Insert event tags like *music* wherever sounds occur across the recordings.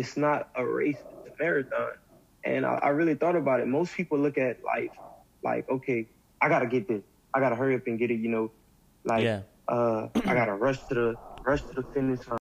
it's not a race, it's a marathon. And I, I really thought about it. Most people look at life like, okay, I gotta get this. I gotta hurry up and get it. You know, like Yeah. uh, I gotta rush to the rush to the finish line.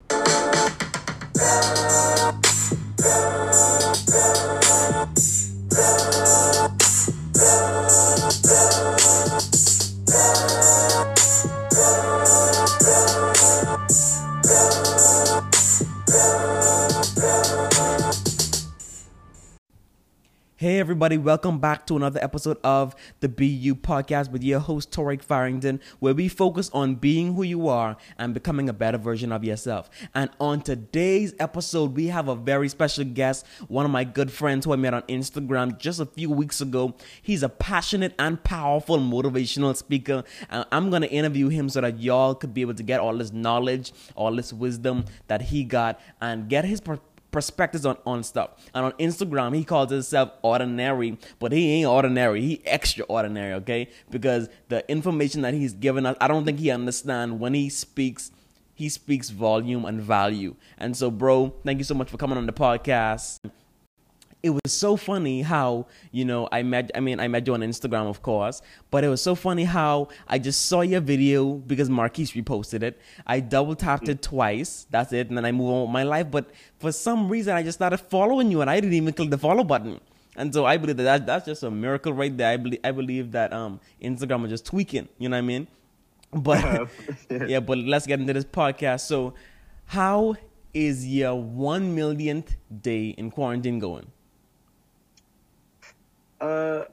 Everybody, welcome back to another episode of the BU podcast with your host Torek Farrington, where we focus on being who you are and becoming a better version of yourself. And on today's episode, we have a very special guest, one of my good friends who I met on Instagram just a few weeks ago. He's a passionate and powerful motivational speaker, and I'm gonna interview him so that y'all could be able to get all this knowledge, all this wisdom that he got, and get his per- perspectives on, on stuff. And on Instagram, he calls himself ordinary, but he ain't ordinary. He extraordinary, okay? Because the information that he's given us, I don't think he understand when he speaks. He speaks volume and value. And so, bro, thank you so much for coming on the podcast it was so funny how you know I met I mean I met you on Instagram of course but it was so funny how I just saw your video because Marquise reposted it. I double tapped it twice. That's it. And then I move on with my life. But for some reason I just started following you and I didn't even click the follow button. And so I believe that, that that's just a miracle right there. I believe I believe that um Instagram was just tweaking you know what I mean? *laughs* But *laughs* yeah but let's get into this podcast. So how is your one millionth day in quarantine going Uh,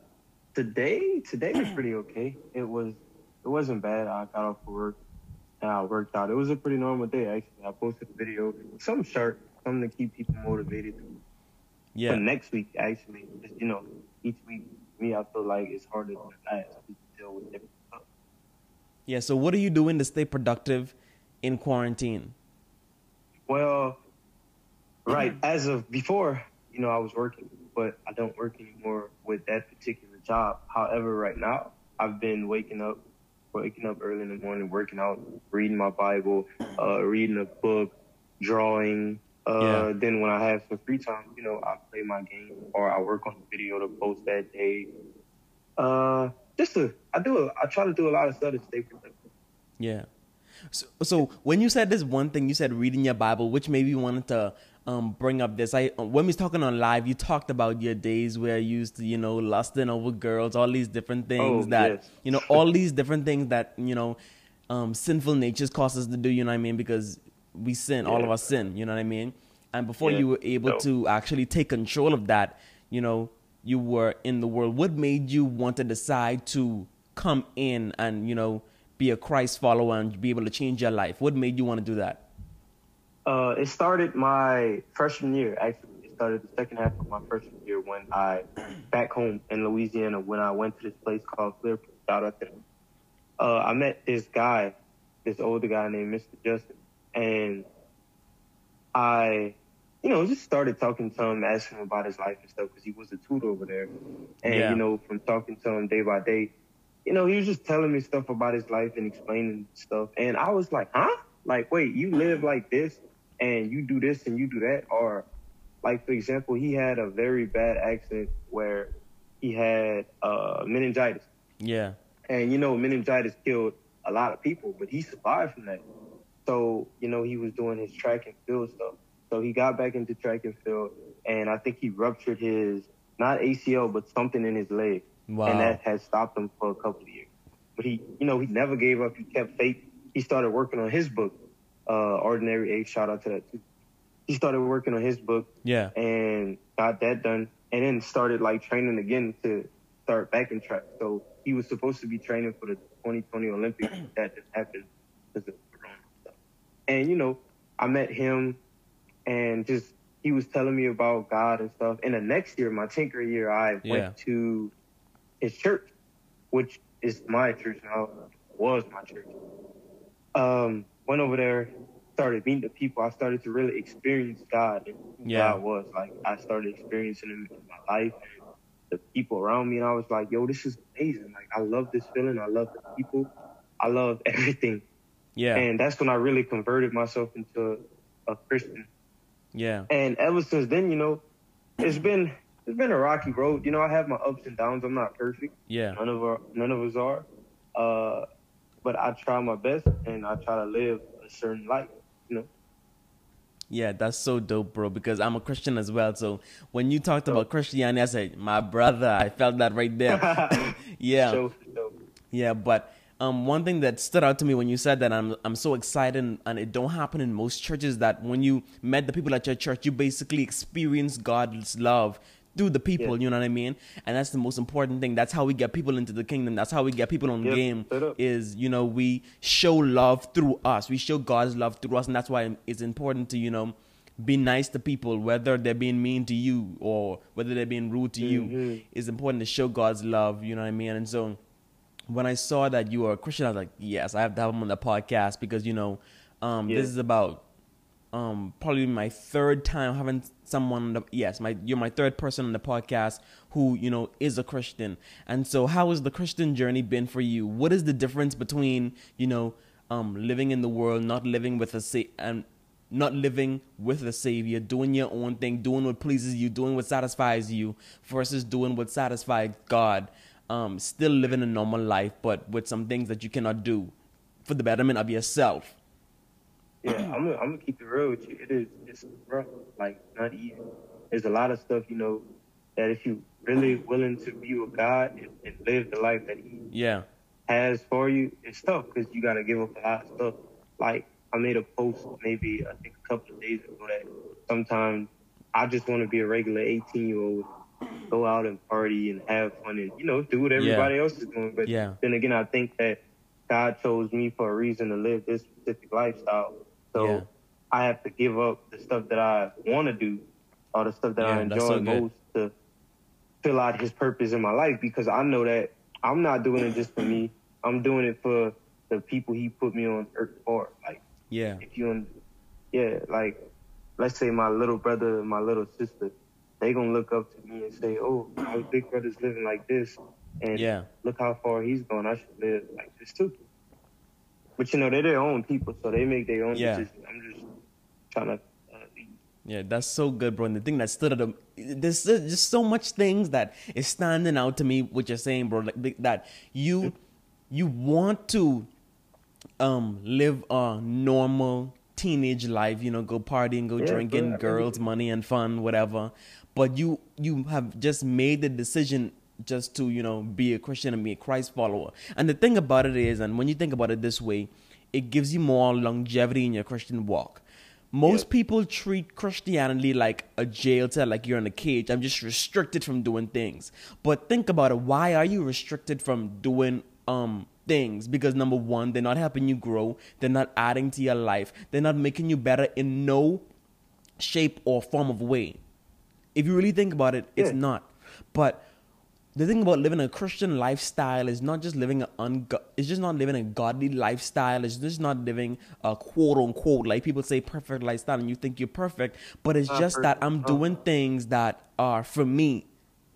today, today was *clears throat* pretty okay. It was, it wasn't bad. I got off of work and I worked out. It was a pretty normal day actually. I posted a video, some short, something to keep people motivated. yeah For next week, actually, just, you know, each week, me, I feel like it's harder than to deal with different stuff. Yeah, so what are you doing to stay productive in quarantine? Well, right as of before, you know, I was working, but I don't work anymore with that particular job. However, right now, I've been waking up, waking up early in the morning, working out, reading my Bible, uh, reading a book, drawing. Uh, Yeah. Then when I have some free time, you know, I play my game or I work on a video to post that day. Uh, just to, I do, a, I try to do a lot of stuff to stay productive. Yeah. So, so when you said this one thing, you said reading your Bible, which maybe you wanted to um, bring up this. I when we was talking on live, you talked about your days where you used to, you know, lusting over girls, all these different things Oh, that yes. you know, all these different things that you know, um, sinful natures cause us to do. You know what I mean? Because we sin, all of us sin. You know what I mean? And before Yeah. you were able No. to actually take control of that, you know, you were in the world. What made you want to decide to come in and you know be a Christ follower and be able to change your life? What made you want to do that? Uh, it started my freshman year. Actually, it started the second half of my freshman year when I back home in Louisiana when I went to this place called Clearport. Shout out to them. Uh, I met this guy, this older guy named Mr. Justin, and I, you know, just started talking to him, asking him about his life and stuff because he was a tutor over there, and Yeah. you know, from talking to him day by day, you know, he was just telling me stuff about his life and explaining stuff, and I was like, huh? Like, wait, you live like this and you do this and you do that, or like for example, he had a very bad accident where he had uh, meningitis, Yeah. and you know, meningitis killed a lot of people, but he survived from that. So you know, he was doing his track and field stuff. So he got back into track and field, and I think he ruptured his not ACL, but something in his leg, Wow. and that had stopped him for a couple of years. But he, you know, he never gave up. He kept faith. He started working on his book, uh, Ordinary Age. Shout out to that too. He started working on his book Yeah. and got that done, and then started like training again to start back in track. So he was supposed to be training for the 2020 Olympics. *clears throat* that just happened because of Corona stuff. And you know, I met him, and just he was telling me about God and stuff. And the next year, my tinker year, I Yeah. went to his church, which is my church now, was my church. Um, went over there, started meeting the people. I started to really experience God and who Yeah. God was. Like I started experiencing Him in my life and the people around me, and I was like, "Yo, this is amazing! Like I love this feeling. I love the people. I love *laughs* everything." Yeah. And that's when I really converted myself into a Christian. Yeah. And ever since then, you know, it's been it's been a rocky road. You know, I have my ups and downs. I'm not perfect. Yeah. None of our, none of us are. Uh, but I try my best and I try to live a certain life. You know. Yeah, that's so dope, bro. Because I'm a Christian as well. So when you talked about Christianity, I said, "My brother," I felt that right there. *laughs* yeah, So, yeah. But um, one thing that stood out to me when you said that, I'm I'm so excited, and it don't happen in most churches. That when you met the people at your church, you basically experienced God's love through the people. Yeah. You know what I mean? And that's the most important thing. That's how we get people into the kingdom. That's how we get people on Yep, game. Is you know we show love through us. We show God's love through us, and that's why it's important to you know be nice to people, whether they're being mean to you or whether they're being rude to you. Mhm. It's important to show God's love. You know what I mean? And so when I saw that you were a Christian, I was like, yes, I have to have him on the podcast because you know um, Yeah. this is about um, probably my third time having someone. The, yes, my you're my third person on the podcast who you know is a Christian. And so, how has the Christian journey been for you? What is the difference between you know um, living in the world, not living with a sa- and not living with the Savior, doing your own thing, doing what pleases you, doing what satisfies you, versus doing what satisfies God? Um, still living a normal life, but with some things that you cannot do for the betterment of yourself. Yeah, I'm gonna, I'm gonna keep it real with you. It is it's rough, like not easy. There's a lot of stuff, you know, that if you really willing to be with God and, and live the life that He Yeah. has for you, it's tough because you gotta give up a lot of stuff. Like I made a post maybe I think a couple of days ago that sometimes I just want to be a regular 18 year old, go out and party and have fun and you know do what everybody else is doing. But Yeah. then again, I think that God chose me for a reason to live this specific lifestyle. So Yeah. I have to give up the stuff that I want to do or the stuff that I Yeah, that's enjoy so most to fill out His purpose in my life because I know that I'm not doing it just for me. I'm doing it for the people He put me on earth for. Like Yeah. if you, yeah, like let's say my little brother and my little sister, they gonna look up to me and say, "Oh, my big brother's living like this, and Yeah. look how far he's gone. I should live like this too." But you know, they're their own people, so they make their own Yeah. decisions. I'm just trying to. Uh. Yeah, that's so good, bro. And the thing that stood out, there's there's just so much things that is standing out to me. What you're saying, bro, like that you you want to um live a normal teenage life, you know, go partying, go Yeah, drinking, girls, money and fun, whatever. But you you have just made the decision just to you know be a Christian and be a Christ follower. And the thing about it is, and when you think about it this way, it gives you more longevity in your Christian walk. Most Yeah. people treat Christianity like a jail cell, like you're in a cage. I'm just restricted from doing things. But think about it. Why are you restricted from doing um things? Because number one, they're not helping you grow. They're not adding to your life. They're not making you better in no shape or form of way. If you really think about it, it's Yeah. not. But the thing about living a Christian lifestyle is not just living a ungo- it's just not living a godly lifestyle. It's just not living a quote unquote like people say perfect lifestyle and you think you're perfect, but it's Not just that I'm doing things that are for me,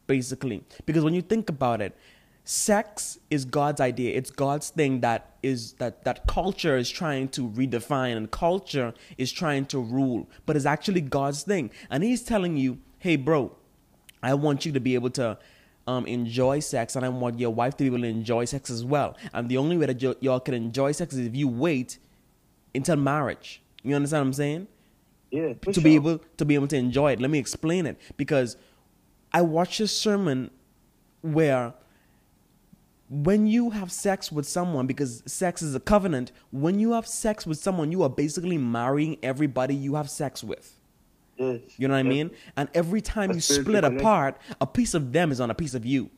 basically. Because when you think about it, sex is God's idea. It's God's thing that is that that culture is trying to redefine and culture is trying to rule, but it's actually God's thing. And he's telling you, "Hey bro, I want you to be able to um, enjoy sex, and I want your wife to be able to enjoy sex as well. And the only way that y- y'all can enjoy sex is if you wait until marriage. You understand what I'm saying? Yeah, to be able to be able to enjoy it. Let me explain it because I watched a sermon where when you have sex with someone because sex is a covenant, when you have sex with someone, you are basically marrying everybody you have sex with. Yes. You know what I mean? And every time A you split apart, a piece of them is on a piece of you.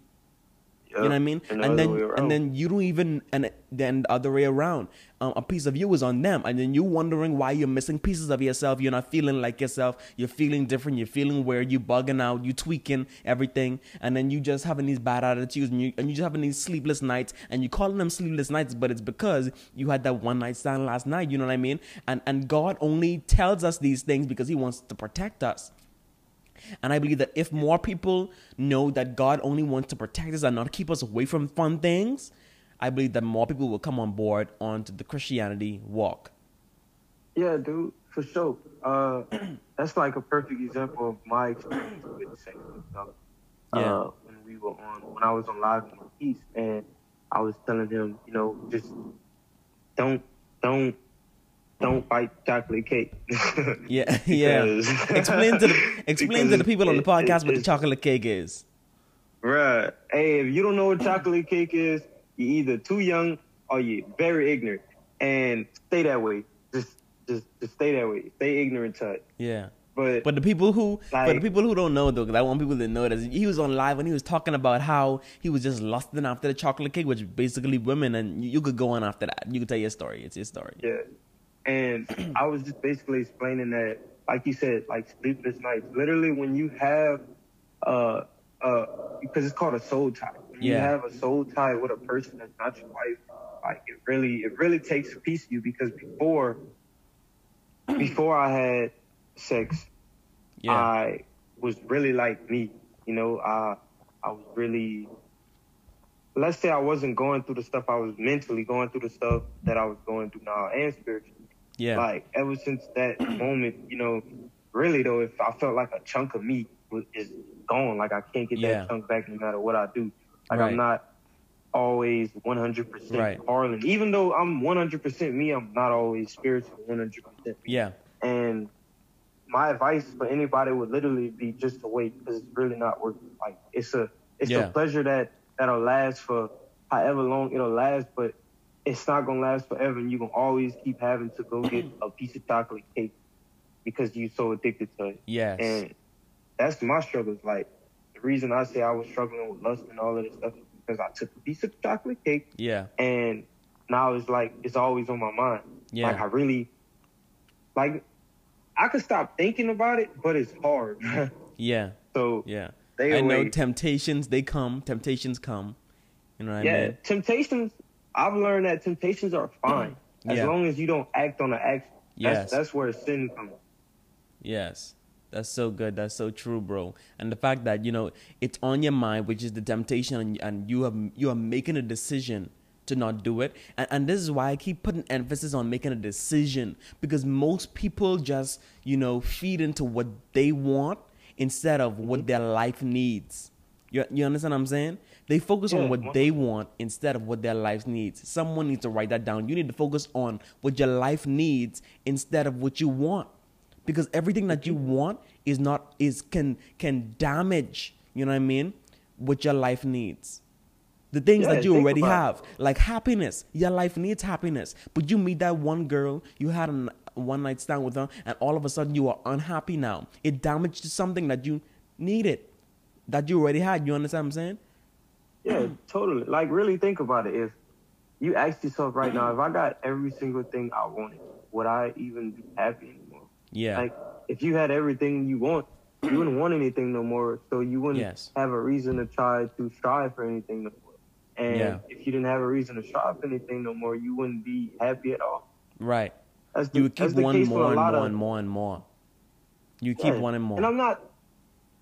Yep. You know what I mean? And, And, then way and then you don't even and then the other way around. Um, a piece of you is on them, and then you wondering why you're missing pieces of yourself. You're not feeling like yourself. You're feeling different. You're feeling weird. You bugging out. You tweaking everything, and then you just having these bad attitudes, and you and you just having these sleepless nights, and you calling them sleepless nights, but it's because you had that one night stand last night. You know what I mean? And and God only tells us these things because He wants to protect us. And I believe that if more people know that God only wants to protect us and not keep us away from fun things, I believe that more people will come on board onto the Christianity walk. Yeah, dude, for sure. Uh, *clears throat* that's like a perfect example of my experience with sex and stuff. Yeah. Uh, when we were on, when I was on live in the East, and I was telling him, you know, just don't, don't, don't bite chocolate cake. *laughs* Yeah, *laughs* yeah. *laughs* Explain to the explain to the people on the podcast it- what the chocolate cake is. Bruh, hey, if you don't know what chocolate cake is, you're either too young or you're very ignorant. And stay that way. Just, just, just stay that way. Stay ignorant to it. Yeah. But, But the people who, but the people who don't know though, because I want people to know that he was on live and he was talking about how he was just lusting after the chocolate cake, which basically women, and you, you could go on after that. You could tell your story. It's your story. yeah. And I was just basically explaining that, like you said, like sleepless nights. Literally, when you have, uh, uh, because it's called a soul tie. When you have a soul tie with a person that's not your wife, like it really, it really takes a piece of you because before, before I had sex, Yeah. I was really like me. You know, I I was really let's say I wasn't going through the stuff I was mentally going through the stuff that I was going through now and spiritually. Yeah. Like ever since that moment, you know, really though, if I felt like a chunk of me was is gone, like I can't get Yeah. that chunk back no matter what I do. Like Right. I'm not always 100% Right. Harlan. Even though I'm 100% me, I'm not always spiritual 100% me. yeah. And my advice for anybody would literally be just to wait because it's really not worth it. Like it's a it's Yeah. a pleasure that that'll last for however long it'll last, but it's not gonna last forever, and you're gonna always keep having to go get a piece of chocolate cake because you're so addicted to it. Yes. And that's my struggles. Like the reason I say I was struggling with lust and all of this stuff is because I took a piece of chocolate cake yeah. and now it's like it's always on my mind. Yeah. Like I really like I could stop thinking about it, but it's hard. *laughs* Yeah. so Yeah. I know temptations, they come. Temptations come. You know what yeah, I mean? temptations. I've learned that temptations are fine as Yeah. long as you don't act on the action. That's, Yes. that's where sin comes. Yes. That's so good. That's so true, bro. And the fact that, you know, it's on your mind, which is the temptation and, and you have you are making a decision to not do it. And, and this is why I keep putting emphasis on making a decision because most people just, you know, feed into what they want instead of what mm-hmm. their life needs. You, you understand what I'm saying? They focus on what they want instead of what their life needs. Someone needs to write that down. You need to focus on what your life needs instead of what you want. Because everything that you want is not is can can damage you know what i mean what your life needs. The things Yeah, that you already have like happiness. Your life needs happiness. But you meet that one girl you had a one night stand with her and all of a sudden you are unhappy now. It damaged something that you needed that you already had you understand what i'm saying Yeah, totally. Like really think about it. If you ask yourself right now, if I got every single thing I wanted, would I even be happy anymore? yeah Like if you had everything you want, you wouldn't want anything no more. So you wouldn't Yes. have a reason to try to strive for anything no more. And Yeah. if you didn't have a reason to strive for anything no more, you wouldn't be happy at all. right That's the, you would keep wanting case for more a and more of, and more and more you keep Yeah. wanting more And I'm not,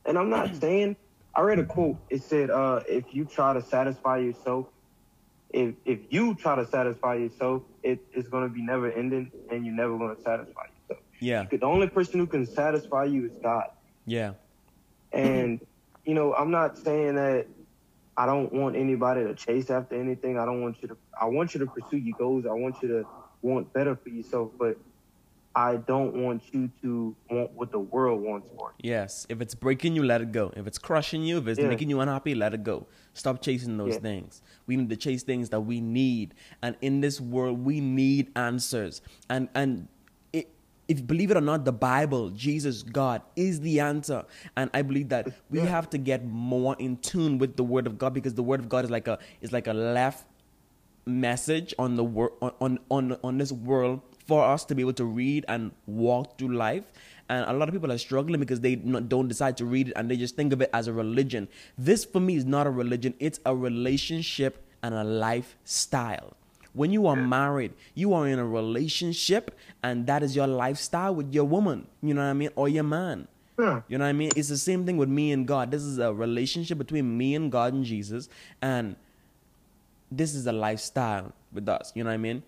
and I'm not saying. I read a quote. It said, uh, "If you try to satisfy yourself, if if you try to satisfy yourself, it, it's gonna be never ending, and you're never gonna satisfy yourself. yeah The only person who can satisfy you is God. yeah And you know, I'm not saying that I don't want anybody to chase after anything. I don't want you to. I want you to pursue your goals. I want you to want better for yourself, but I don't want you to want what the world wants for you. Yes, if it's breaking you, let it go. If it's crushing you, if it's Yeah. making you unhappy, let it go. Stop chasing those Yeah. things. We need to chase things that we need, and in this world, we need answers. And and it, if believe it or not, the Bible, Jesus, God, is the answer. And I believe that we Yeah. have to get more in tune with the Word of God because the Word of God is like a is like a left message on the wor- on, on on on this world for us to be able to read and walk through life and a lot of people are struggling because they don't decide to read it and they just think of it as a religion this for me is not a religion it's a relationship and a lifestyle when you are married you are in a relationship and that is your lifestyle with your woman you know what i mean or your man Yeah. you know what I mean? It's the same thing with me and God. This is a relationship between me and God and Jesus. And this is a lifestyle with us. You know what I mean?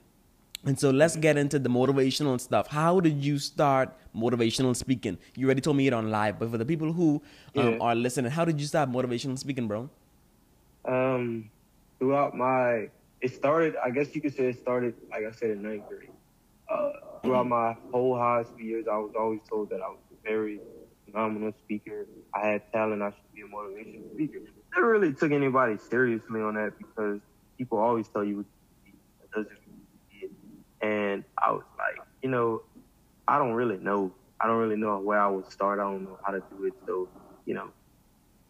And so let's get into the motivational stuff. How did you start motivational speaking? You already told me it on live, but for the people who um, yeah. are listening, how did you start motivational speaking, bro? Um, throughout my, it started. I guess you could say it started, like I said, in ninth grade. Uh, throughout my whole high school years, I was always told that I was a very phenomenal speaker. I had talent. I should be a motivational speaker. Never really took anybody seriously on that because people always tell you you doesn't and I was like, you know, I don't really know. I don't really know where I would start. I don't know how to do it. So, you know,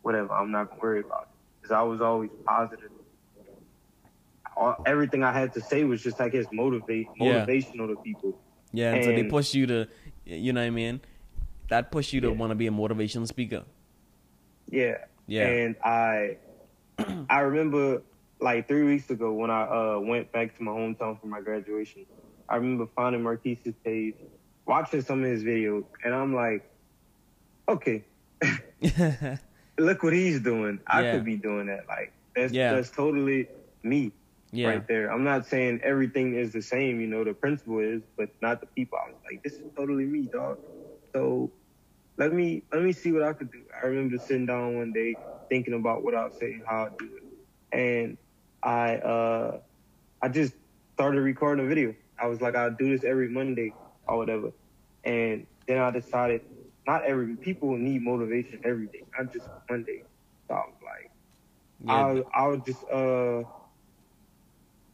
whatever. I'm not gonna worry about it because I was always positive. All, everything I had to say was just, I guess, motivate, motivational yeah. to people. Yeah, and, and, so they push you to, you know what I mean? That push you to yeah. want to be a motivational speaker. Yeah. Yeah. And I, *clears throat* I remember like three weeks ago when I uh, went back to my hometown for my graduation. I remember finding Marquise's page, watching some of his videos, and I'm like, okay, *laughs* look what he's doing. I yeah. could be doing that. Like that's yeah. that's totally me yeah. right there. I'm not saying everything is the same, you know, the principle is, but not the people. I was like, this is totally me, dog. So let me let me see what I could do. I remember sitting down one day thinking about what I'll say, and how I'd do it, and I uh I just started recording a video. I was like, I'll do this every Monday or whatever. And then I decided not every people need motivation every day, not just Monday. So I was like, yeah. I'll I'll just uh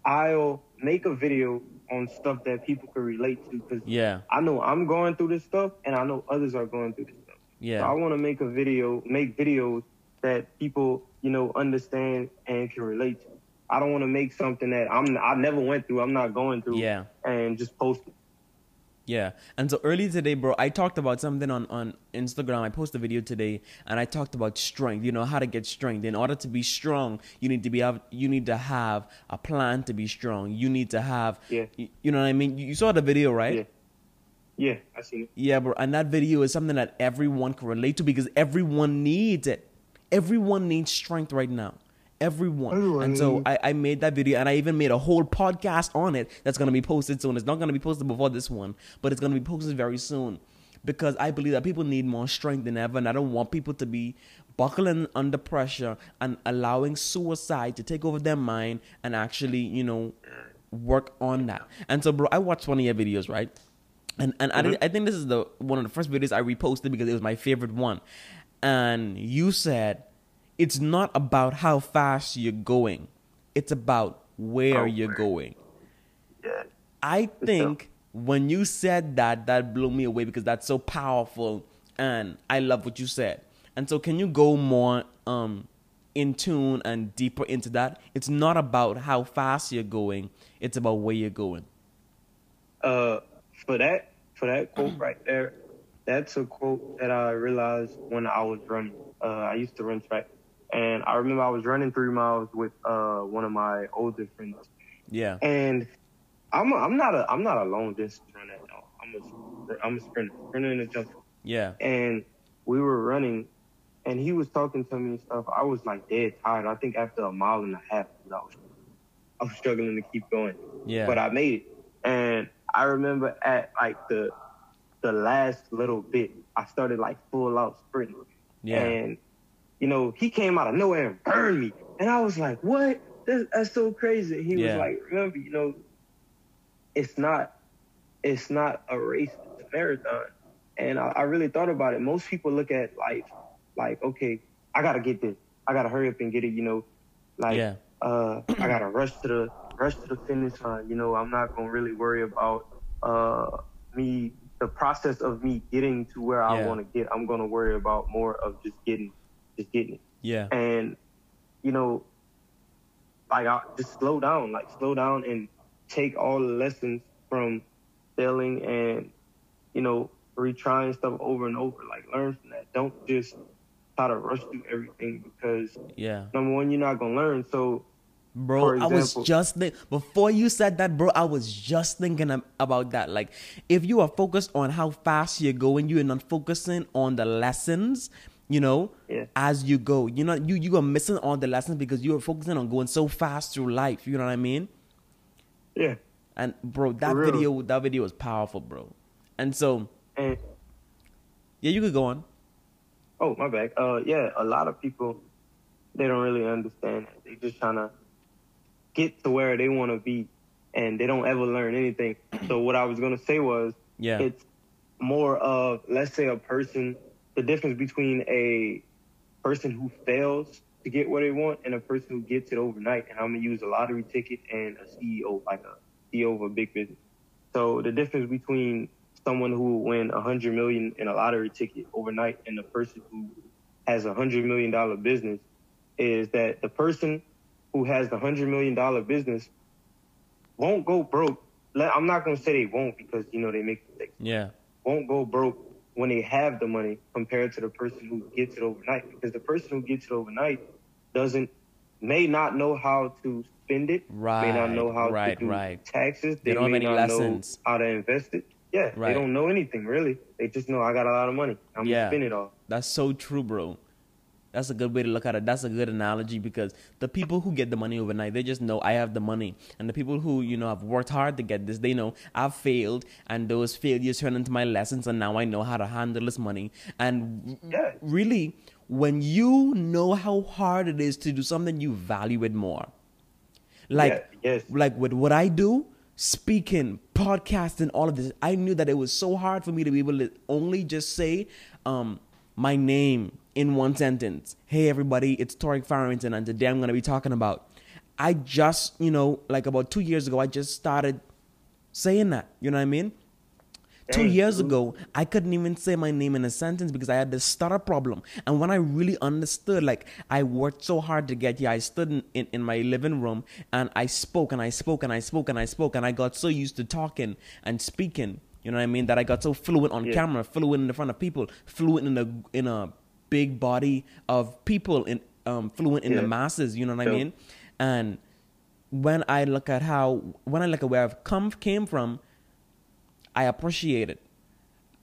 I'll make a video on stuff that people can relate to because yeah, I know I'm going through this stuff and I know others are going through this stuff. Yeah, so I want to make a video, make videos that people you know understand and can relate to. I don't want to make something that I'm I never went through. I'm not going through. Yeah. And just post it. Yeah. And so early today, bro, I talked about something on, on Instagram. I posted a video today and I talked about strength, you know, how to get strength. In order to be strong, you need to be have you need to have a plan to be strong. You need to have yeah. you, you know what I mean? You, you saw the video, right? Yeah. Yeah, I seen it. Yeah, bro. And that video is something that everyone can relate to because everyone needs it. Everyone needs strength right now everyone. And so I, I made that video and I even made a whole podcast on it that's going to be posted soon. It's not going to be posted before this one, but it's going to be posted very soon because I believe that people need more strength than ever. And I don't want people to be buckling under pressure and allowing suicide to take over their mind and actually, you know, work on that. And so, bro, I watched one of your videos, right? And and mm-hmm. I, I think this is the one of the first videos I reposted because it was my favorite one. And you said it's not about how fast you're going. It's about where oh, you're going. Yeah. I think when you said that, that blew me away because that's so powerful and I love what you said. And so can you go more um in tune and deeper into that? It's not about how fast you're going, it's about where you're going. Uh for that for that quote *clears throat* right there, that's a quote that I realized when I was running. Uh, I used to run track and I remember I was running three miles with uh, one of my older friends. Yeah. And I'm a, I'm not a I'm not a long distance runner. I'm a I'm a sprinter, sprinter and a jumper. Yeah. And we were running, and he was talking to me and stuff. I was like dead tired. I think after a mile and a half, I was I was struggling to keep going. Yeah. But I made it, and I remember at like the the last little bit, I started like full out sprinting. Yeah. And you know, he came out of nowhere and burned me. And I was like, what? That's, that's so crazy. He yeah. was like, remember, you know, it's not, it's not a race, it's a marathon. And I, I really thought about it. Most people look at life like, okay, I gotta get this. I gotta hurry up and get it. You know, like, yeah. uh, I gotta rush to the rush to the finish line. You know, I'm not gonna really worry about uh me the process of me getting to where I want to get. I'm gonna worry about more of just getting just getting it. Yeah. And you know, like I just slow down, like slow down and take all the lessons from failing and you know retrying stuff over and over. Like learn from that. Don't just try to rush through everything because yeah, number one, you're not gonna learn. So Bro, example, I was just think- before you said that, bro. I was just thinking about that. Like, if you are focused on how fast you're going, you are not focusing on the lessons you know, yeah. as you go. You know, you you are missing all the lessons because you are focusing on going so fast through life. You know what I mean? Yeah. And bro, that video that video was powerful, bro. And so and, yeah, you could go on. Oh, my bad. Uh, yeah, a lot of people they don't really understand. They just trying to get to where they want to be, and they don't ever learn anything. So what I was gonna say was, yeah, it's more of let's say a person, the difference between a person who fails to get what they want and a person who gets it overnight. And I'm gonna use a lottery ticket and a CEO, like a CEO of a big business. So the difference between someone who will win a hundred million in a lottery ticket overnight and the person who has a hundred million dollar business is that the person who has the hundred million dollar business won't go broke. I'm not gonna say they won't because you know they make mistakes. Yeah. Won't go broke when they have the money compared to the person who gets it overnight because the person who gets it overnight doesn't may not know how to spend it, right, may not know how right, to do right. taxes, they, they don't may have any not lessons. know how to invest it. Yeah, right. they don't know anything really. They just know I got a lot of money. I'm yeah. gonna spend it all. That's so true, bro. That's a good way to look at it. That's a good analogy because the people who get the money overnight, they just know I have the money. And the people who, you know, have worked hard to get this, they know I've failed and those failures turn into my lessons and now I know how to handle this money. And yeah. really, when you know how hard it is to do something, you value it more. Like, yeah, yes. like with what I do, speaking, podcasting, all of this, I knew that it was so hard for me to be able to only just say um, my name in one sentence. Hey, everybody, it's Toric Farrington, and today I'm going to be talking about. I just, you know, like about two years ago, I just started saying that. You know what I mean? Two years ago, I couldn't even say my name in a sentence because I had this stutter problem. And when I really understood, like, I worked so hard to get here, I stood in, in, in, my living room and I spoke and I spoke and I spoke and I spoke and I got so used to talking and speaking. You know what I mean? That I got so fluent on yeah. camera, fluent in the front of people, fluent in a in a big body of people in um, fluent in yeah. the masses. You know what I mean? And when I look at how when I look at where I've come came from, I appreciate it.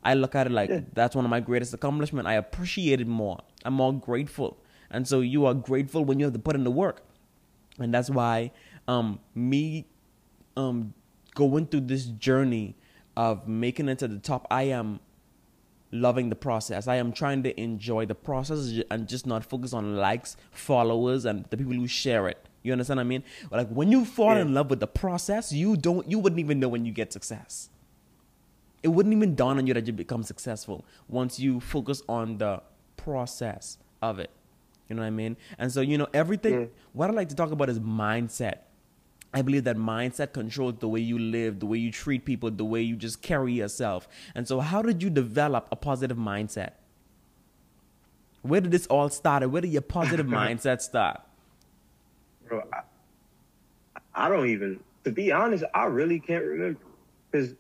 I look at it like yeah. that's one of my greatest accomplishments. I appreciate it more. I'm more grateful. And so you are grateful when you have to put in the work. And that's why um, me um, going through this journey of making it to the top, I am loving the process. I am trying to enjoy the process and just not focus on likes, followers, and the people who share it. You understand what I mean? Like when you fall yeah. in love with the process, you don't you wouldn't even know when you get success. It wouldn't even dawn on you that you become successful once you focus on the process of it. You know what I mean? And so, you know, everything yeah. what I like to talk about is mindset. I believe that mindset controls the way you live, the way you treat people, the way you just carry yourself. And so, how did you develop a positive mindset? Where did this all start? Where did your positive *laughs* mindset start? Bro, I, I don't even, to be honest, I really can't remember. Because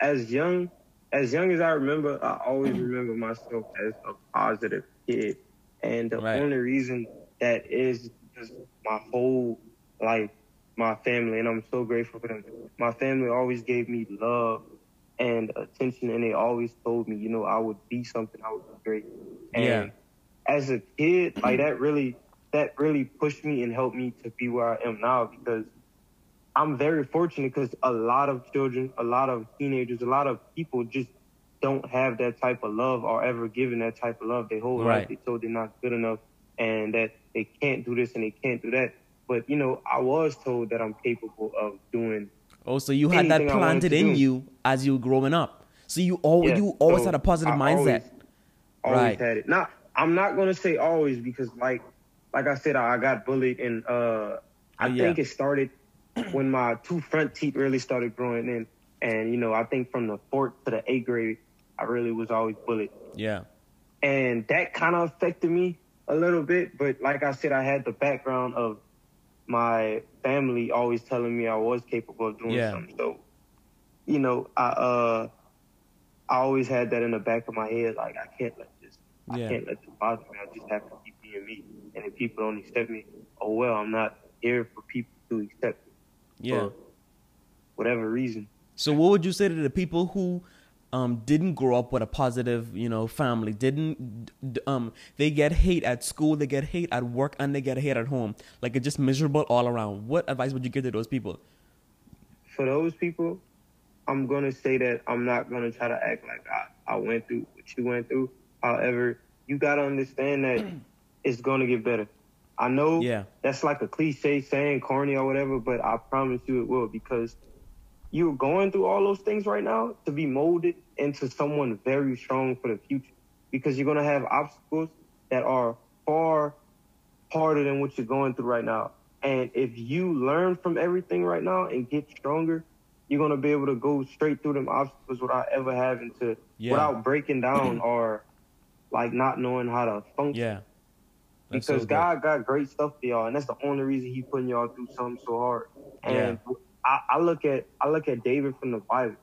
as young, as young as I remember, I always mm. remember myself as a positive kid. And the right. only reason that is just my whole life my family, and I'm so grateful for them. My family always gave me love and attention, and they always told me, you know, I would be something, I would be great. And yeah. as a kid, like that really, that really pushed me and helped me to be where I am now because I'm very fortunate because a lot of children, a lot of teenagers, a lot of people just don't have that type of love or ever given that type of love. They hold right. life they told they're not good enough and that they can't do this and they can't do that. But you know, I was told that I'm capable of doing. Oh, so you had that planted in do. you as you were growing up. So you always yeah, you always so had a positive I mindset. Always, always right. had it. Now I'm not gonna say always because like like I said, I got bullied and uh I oh, yeah. think it started when my two front teeth really started growing in. And you know, I think from the fourth to the eighth grade, I really was always bullied. Yeah. And that kind of affected me a little bit, but like I said, I had the background of my family always telling me I was capable of doing yeah. something. So, you know, I uh, I always had that in the back of my head, like I can't let this, yeah. I can't let this bother me. I just have to keep being me. And if people don't accept me, oh well, I'm not here for people to accept me. Yeah. whatever reason. So, what would you say to the people who um, didn't grow up with a positive, you know, family. Didn't um, they get hate at school? They get hate at work, and they get hate at home. Like it's just miserable all around. What advice would you give to those people? for those people, I'm gonna say that I'm not gonna try to act like I, I went through what you went through. However, you gotta understand that *clears throat* it's gonna get better. I know Yeah. that's like a cliche saying, corny or whatever, but I promise you it will because you're going through all those things right now to be molded into someone very strong for the future. Because you're gonna have obstacles that are far harder than what you're going through right now. And if you learn from everything right now and get stronger, you're gonna be able to go straight through them obstacles without ever having to Yeah. without breaking down *clears throat* or like not knowing how to function Yeah. That's because good. God got great stuff for y'all, and that's the only reason He putting y'all through something so hard. And I, I look at I look at David from the Bible.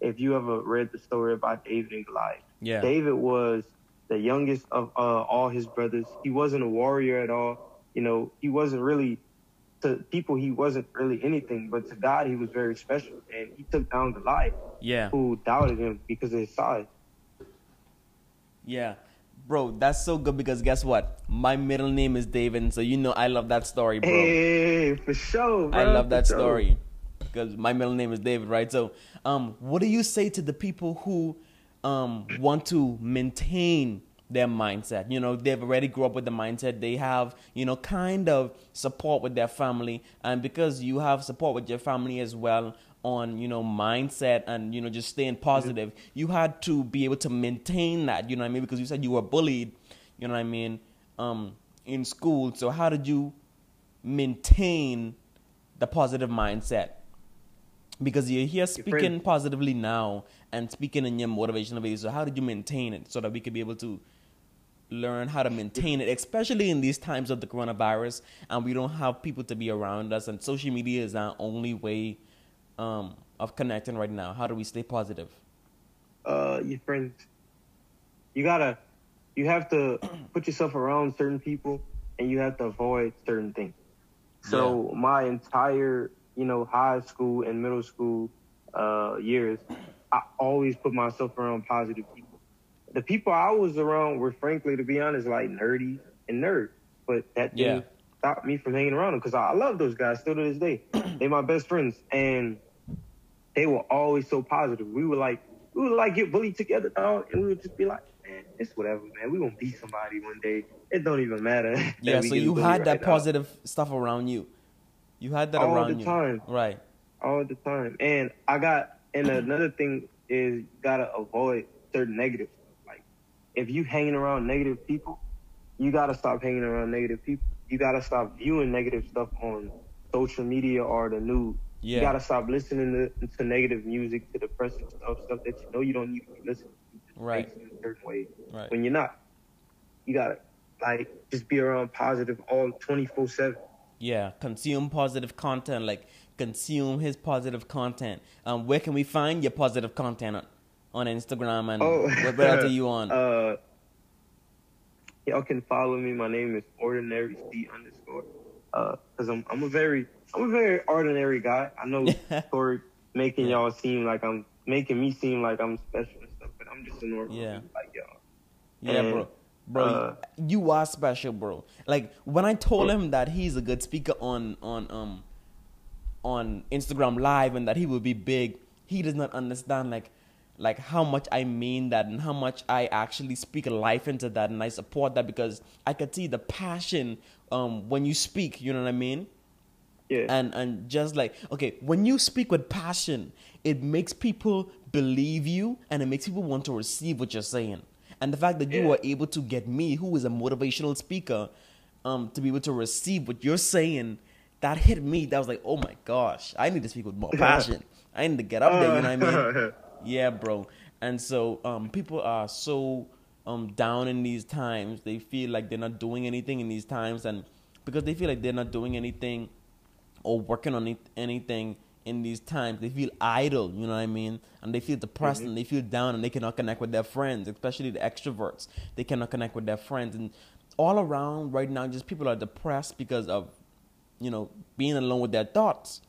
If you ever read the story about David and Goliath, Yeah. David was the youngest of uh, all his brothers. He wasn't a warrior at all. You know, he wasn't really to people. He wasn't really anything, but to God, he was very special, and he took down Goliath, Yeah. who doubted him because of his size. Yeah. Bro, that's so good because guess what? My middle name is David, so you know I love that story, bro. Hey, for sure, bro, I love that sure. story because my middle name is David, right? So, um, what do you say to the people who um, want to maintain their mindset? You know, they've already grew up with the mindset. They have, you know, kind of support with their family, and because you have support with your family as well on, you know, mindset and you know just staying positive, you had to be able to maintain that. You know what I mean? Because you said you were bullied. You know what I mean? Um, in school. So how did you maintain the positive mindset? Because you're here speaking friend- positively now and speaking in your motivational videos. So how did you maintain it so that we could be able to learn how to maintain it, especially in these times of the coronavirus and we don't have people to be around us and social media is our only way um, of connecting right now. How do we stay positive? uh your friends. You gotta you have to *clears throat* put yourself around certain people and you have to avoid certain things. So my entire, you know, high school and middle school uh years, I always put myself around positive people. The people I was around were frankly to be honest, like nerdy and nerd. But that Yeah. didn't stop me from hanging around them because I, I love those guys still to this day. *clears throat* they my best friends and they were always so positive. We were like, we would like get bullied together, dog, and we would just be like, man, it's whatever, man. We gonna beat somebody one day. It don't even matter. *laughs* Yeah, so you had that right now. positive stuff around you. You had that All around the you. time. Right. all the time. And I got, and another thing is you gotta avoid certain negative stuff. Like if you hanging around negative people, you gotta stop hanging around negative people. You gotta stop viewing negative stuff on social media or the news. Yeah. You gotta stop listening to, to negative music, to depressing stuff, stuff that you know you don't need to listen to. Right. in a certain way Right. when you're not. You gotta like just be around positive all twenty four seven. Yeah, consume positive content. Like consume his positive content. Um, where can we find your positive content on, on Instagram and Oh, what, what else are you *laughs* on? Uh, y'all can follow me. My name is ordinary c underscore. Uh, cause I'm I'm a very I'm a very ordinary guy. I know *laughs* for making y'all seem like I'm making me seem like I'm special and stuff, but I'm just a normal Yeah. like y'all. yeah, and, bro. Bro, uh, you are special, bro. Like when I told him that he's a good speaker on on um on Instagram Live and that he will be big, he does not understand like like how much I mean that and how much I actually speak life into that and I support that because I could see the passion um when you speak, you know what I mean? Yeah. and and just like okay when you speak with passion it makes people believe you and it makes people want to receive what you're saying and the fact that you Yeah. were able to get me who is a motivational speaker um to be able to receive what you're saying that hit me. That was like oh my gosh i need to speak with more *laughs* passion. I need to get up there you know what i mean? *laughs* Yeah bro. And so um people are so um down in these times. They feel like they're not doing anything in these times. And because they feel like they're not doing anything or working on it, anything in these times. They feel idle, you know what I mean? And they feel depressed and they feel down and they cannot connect with their friends, especially the extroverts. They cannot connect with their friends. And all around right now, just people are depressed because of, you know, being alone with their thoughts.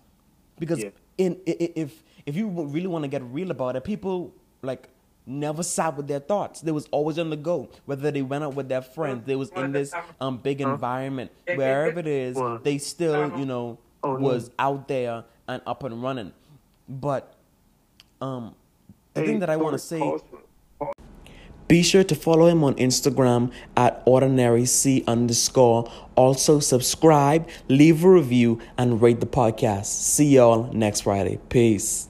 Because Yeah. in if if you really want to get real about it, people like never sat with their thoughts. They was always on the go. Whether they went out with their friends, they was in this um big environment. Wherever it is, they still, you know, Oh, was out there and up and running. But um, the Hey, thing that I want to say. pause pause. Be sure to follow him on Instagram at ordinaryc underscore. Also subscribe, leave a review, and rate the podcast. See y'all next Friday. Peace.